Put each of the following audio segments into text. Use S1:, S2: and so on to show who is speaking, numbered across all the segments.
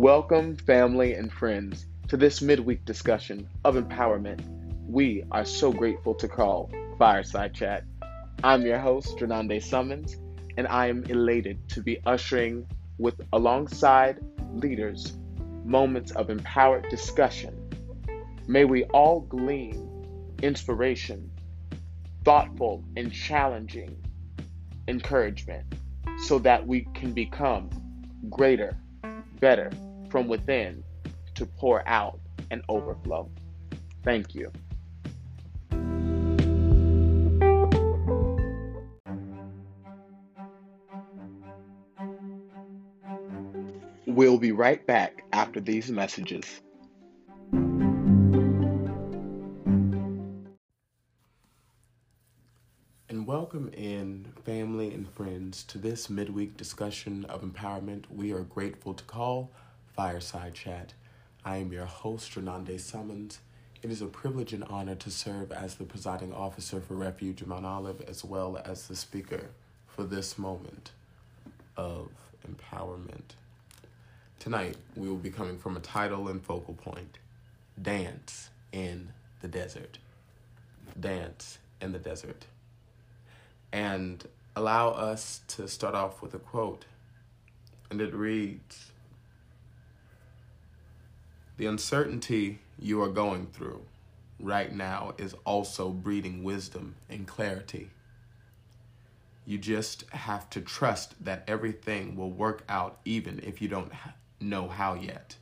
S1: Welcome, family and friends, to this midweek discussion of empowerment. We are so grateful to call Fireside Chat. I'm your host, Drenande Summons, and I am elated to be ushering with alongside leaders moments of empowered discussion. May we all glean inspiration, thoughtful and challenging encouragement so that we can become greater, better from within to pour out and overflow. Thank you. We'll be right back after these messages. And welcome in, family and friends, to this midweek discussion of empowerment we are grateful to call Fireside Chat. I am your host, Renande Summons. It is a privilege and honor to serve as the presiding officer for Refuge Mount Olive, as well as the speaker for this moment of empowerment. Tonight, we will be coming from a title and focal point Dance in the Desert. Dance in the Desert and allow us to start off with a quote. And it reads The uncertainty you are going through right now is also breeding wisdom and clarity. You just have to trust that everything will work out even if you don't know how yet.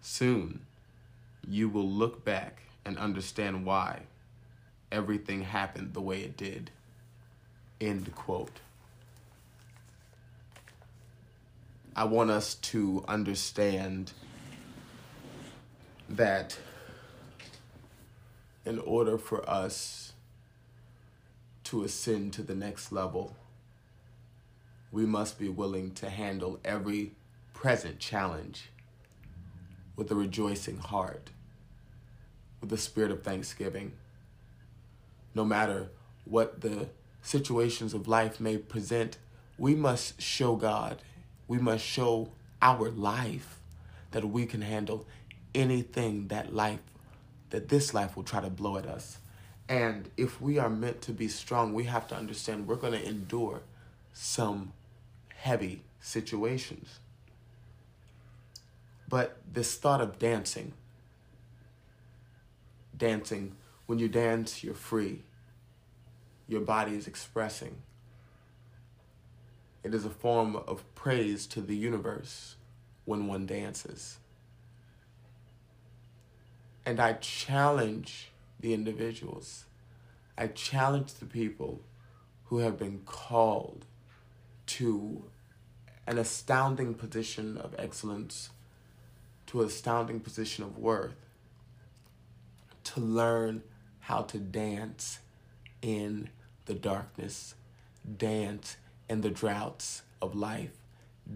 S1: Soon, you will look back and understand why everything happened the way it did. End quote. I want us to understand that in order for us to ascend to the next level, we must be willing to handle every present challenge with a rejoicing heart, with a spirit of thanksgiving. No matter what the situations of life may present, we must show God, we must show our life that we can handle anything that life, that this life will try to blow at us. And if we are meant to be strong, we have to understand we're going to endure some heavy situations. But this thought of dancing, dancing, when you dance, you're free your body is expressing. It is a form of praise to the universe when one dances. And I challenge the individuals, I challenge the people who have been called to an astounding position of excellence, to an astounding position of worth, to learn how to dance in the darkness, dance in the droughts of life,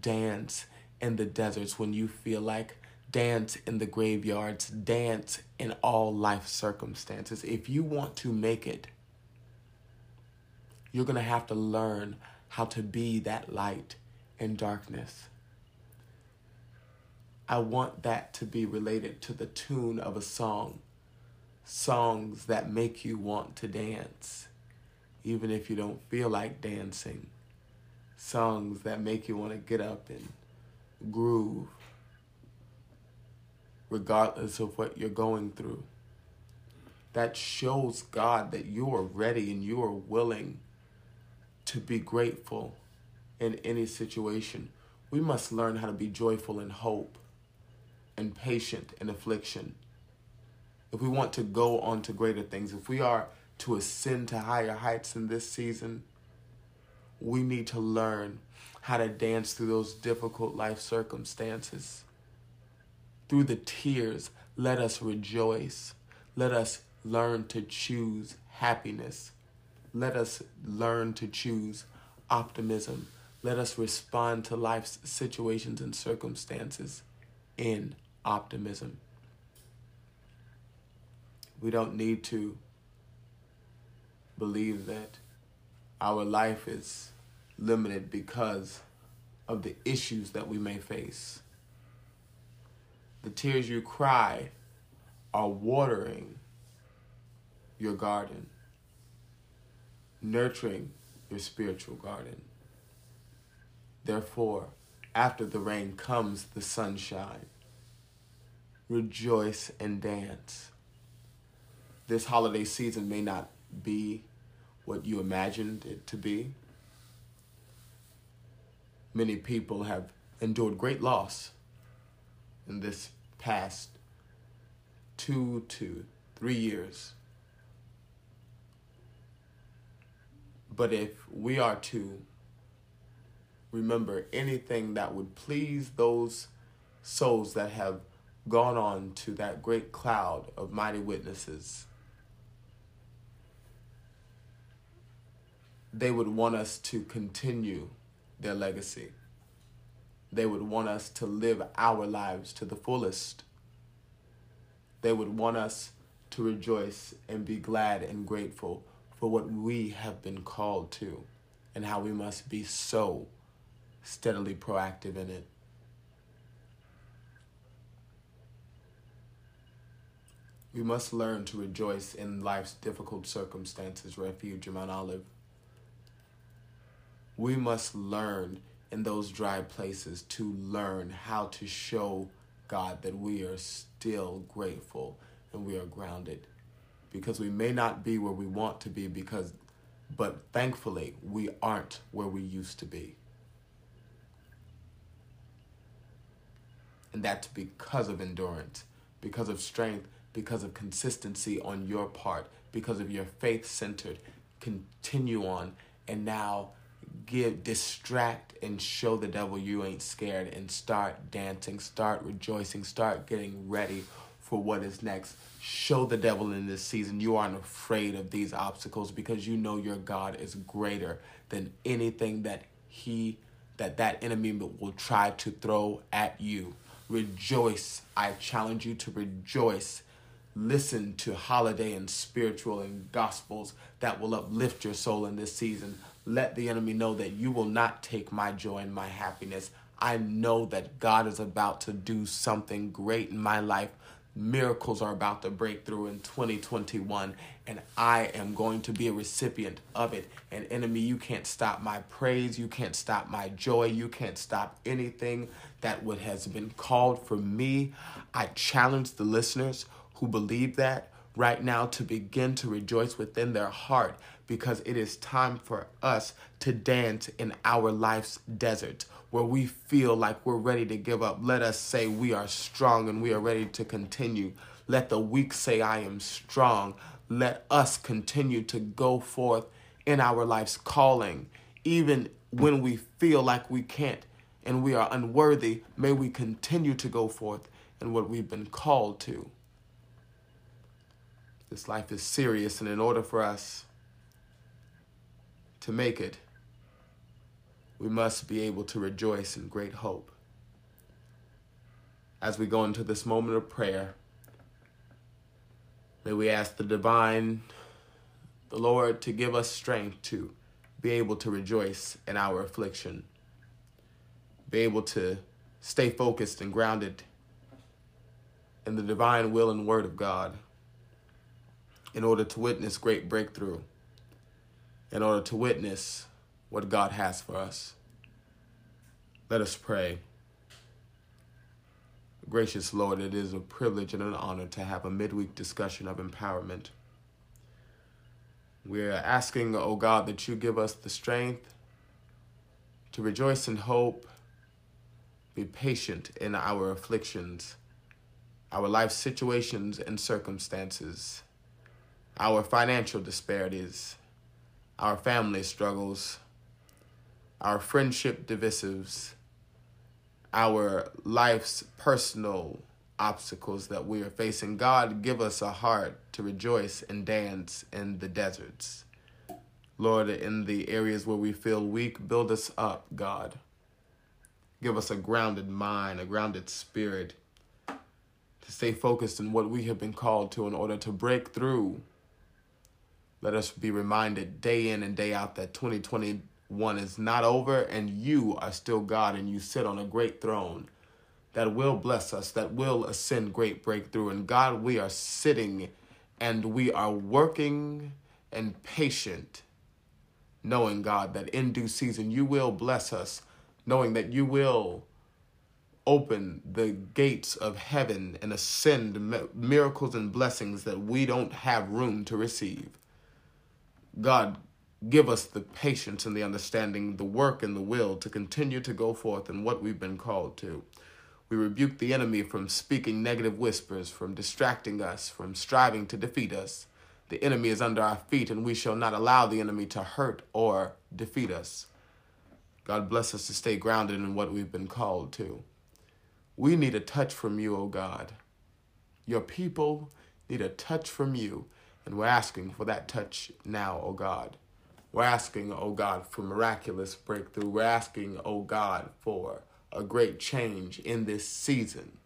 S1: dance in the deserts when you feel like, dance in the graveyards, dance in all life circumstances. If you want to make it, you're going to have to learn how to be that light in darkness. I want that to be related to the tune of a song songs that make you want to dance, even if you don't feel like dancing. Songs that make you want to get up and groove, regardless of what you're going through. That shows God that you are ready and you are willing to be grateful in any situation. We must learn how to be joyful in hope and patient in affliction if we want to go on to greater things, if we are to ascend to higher heights in this season, we need to learn how to dance through those difficult life circumstances. Through the tears, let us rejoice. Let us learn to choose happiness. Let us learn to choose optimism. Let us respond to life's situations and circumstances in optimism. We don't need to believe that our life is limited because of the issues that we may face. Tears you cry are watering your garden, nurturing your spiritual garden. Therefore, after the rain comes the sunshine. Rejoice and dance. This holiday season may not be what you imagined it to be. Many people have endured great loss in this past two to three years. But if we are to remember anything that would please those souls that have gone on to that great cloud of mighty witnesses, they would want us to continue their legacy. They would want us to live our lives to the fullest. They would want us to rejoice and be glad and grateful for what we have been called to and how we must be so steadily proactive in it. We must learn to rejoice in life's difficult circumstances, refuge Mount Olive. We must learn in those dry places to learn how to show God that we are still grateful and we are grounded. Because we may not be where we want to be because but thankfully we aren't where we used to be. And that's because of endurance, because of strength, because of consistency on your part, because of your faith centered. Continue on and now give, distract, and show the devil you ain't scared and start dancing, start rejoicing, start getting ready for what is next. Show the devil in this season you aren't afraid of these obstacles because you know your God is greater than anything that he that that enemy will try to throw at you. Rejoice. I challenge you to rejoice. Listen to holiday and spiritual and gospels that will uplift your soul in this season. Let the enemy know that you will not take my joy and my happiness. I know that God is about to do something great in my life. Miracles are about to break through in 2021, and I am going to be a recipient of it. And, enemy, you can't stop my praise. You can't stop my joy. You can't stop anything that would has been called for me. I challenge the listeners who believe that right now to begin to rejoice within their heart because it is time for us to dance in our life's desert where we feel like we're ready to give up. Let us say we are strong and we are ready to continue. Let the weak say, I am strong. Let us continue to go forth in our life's calling, even when we feel like we can't and we are unworthy. May we continue to go forth in what we've been called to. This life is serious, and in order for us to make it, we must be able to rejoice in great hope. As we go into this moment of prayer, may we ask the divine, the Lord, to give us strength to be able to rejoice in our affliction, be able to stay focused and grounded in the divine will and word of God in order to witness great breakthrough, in order to witness what God has for us. Let us pray. Gracious Lord, it is a privilege and an honor to have a midweek discussion of empowerment. We're asking, O oh God, that you give us the strength to rejoice in hope, be patient in our afflictions, our life situations and circumstances our financial disparities, our family struggles, our friendship divisives, our life's personal obstacles that we are facing. God, give us a heart to rejoice and dance in the deserts. Lord, in the areas where we feel weak, build us up, God. Give us a grounded mind, a grounded spirit to stay focused in what we have been called to in order to break through let us be reminded day in and day out that 2021 is not over and you are still God and you sit on a great throne. that will bless us, that will ascend great breakthrough. And God, we are sitting and we are working and patient, knowing, God, that in due season you will bless us, knowing that you will open the gates of heaven and ascend miracles and blessings that we don't have room to receive. God, give us the patience and the understanding, the work and the will to continue to go forth in what we've been called to. We rebuke the enemy from speaking negative whispers, from distracting us, from striving to defeat us. The enemy is under our feet, and we shall not allow the enemy to hurt or defeat us. God bless us to stay grounded in what we've been called to. We need a touch from you, O God. Your people need a touch from you, and we're asking for that touch now, O God. We're asking, O God, for miraculous breakthrough. We're asking, O God, for a great change in this season.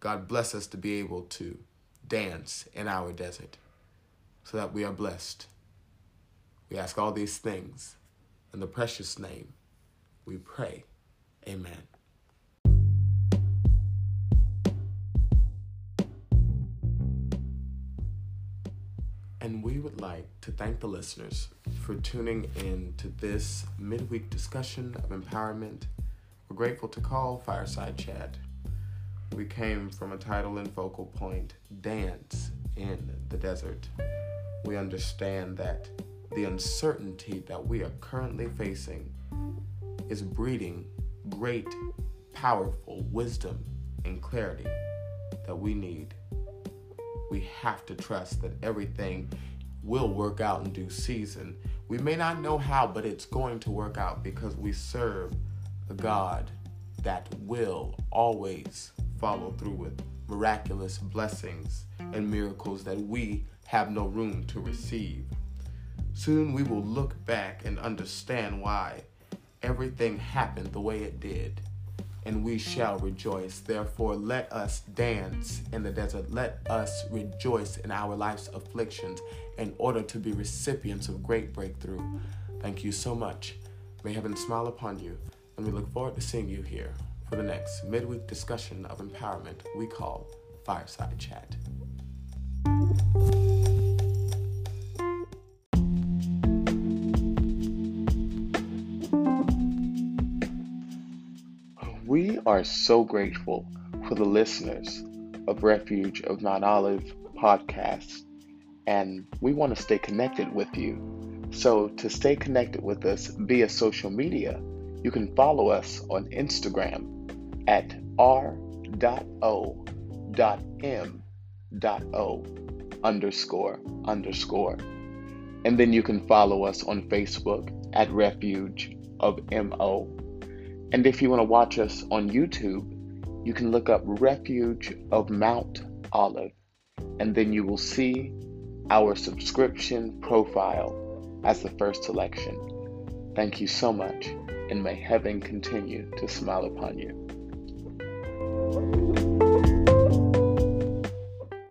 S1: God bless us to be able to dance in our desert so that we are blessed. We ask all these things in the precious name. We pray. Amen. Like to thank the listeners for tuning in to this midweek discussion of empowerment. We're grateful to call Fireside Chat. We came from a title and focal point Dance in the Desert. We understand that the uncertainty that we are currently facing is breeding great, powerful wisdom and clarity that we need we have to trust that everything will work out in due season. We may not know how, but it's going to work out because we serve a God that will always follow through with miraculous blessings and miracles that we have no room to receive. Soon we will look back and understand why everything happened the way it did and we shall rejoice. Therefore, let us dance in the desert. Let us rejoice in our life's afflictions in order to be recipients of great breakthrough. Thank you so much. May heaven smile upon you, and we look forward to seeing you here for the next midweek discussion of empowerment we call Fireside Chat. We are so grateful for the listeners of Refuge of Mount Olive podcast, and we want to stay connected with you. So, to stay connected with us via social media, you can follow us on Instagram at r.o.m.o underscore underscore. And then you can follow us on Facebook at Refuge of MO and if you want to watch us on YouTube, you can look up Refuge of Mount Olive, and then you will see our subscription profile as the first selection. Thank you so much, and may heaven continue to smile upon you.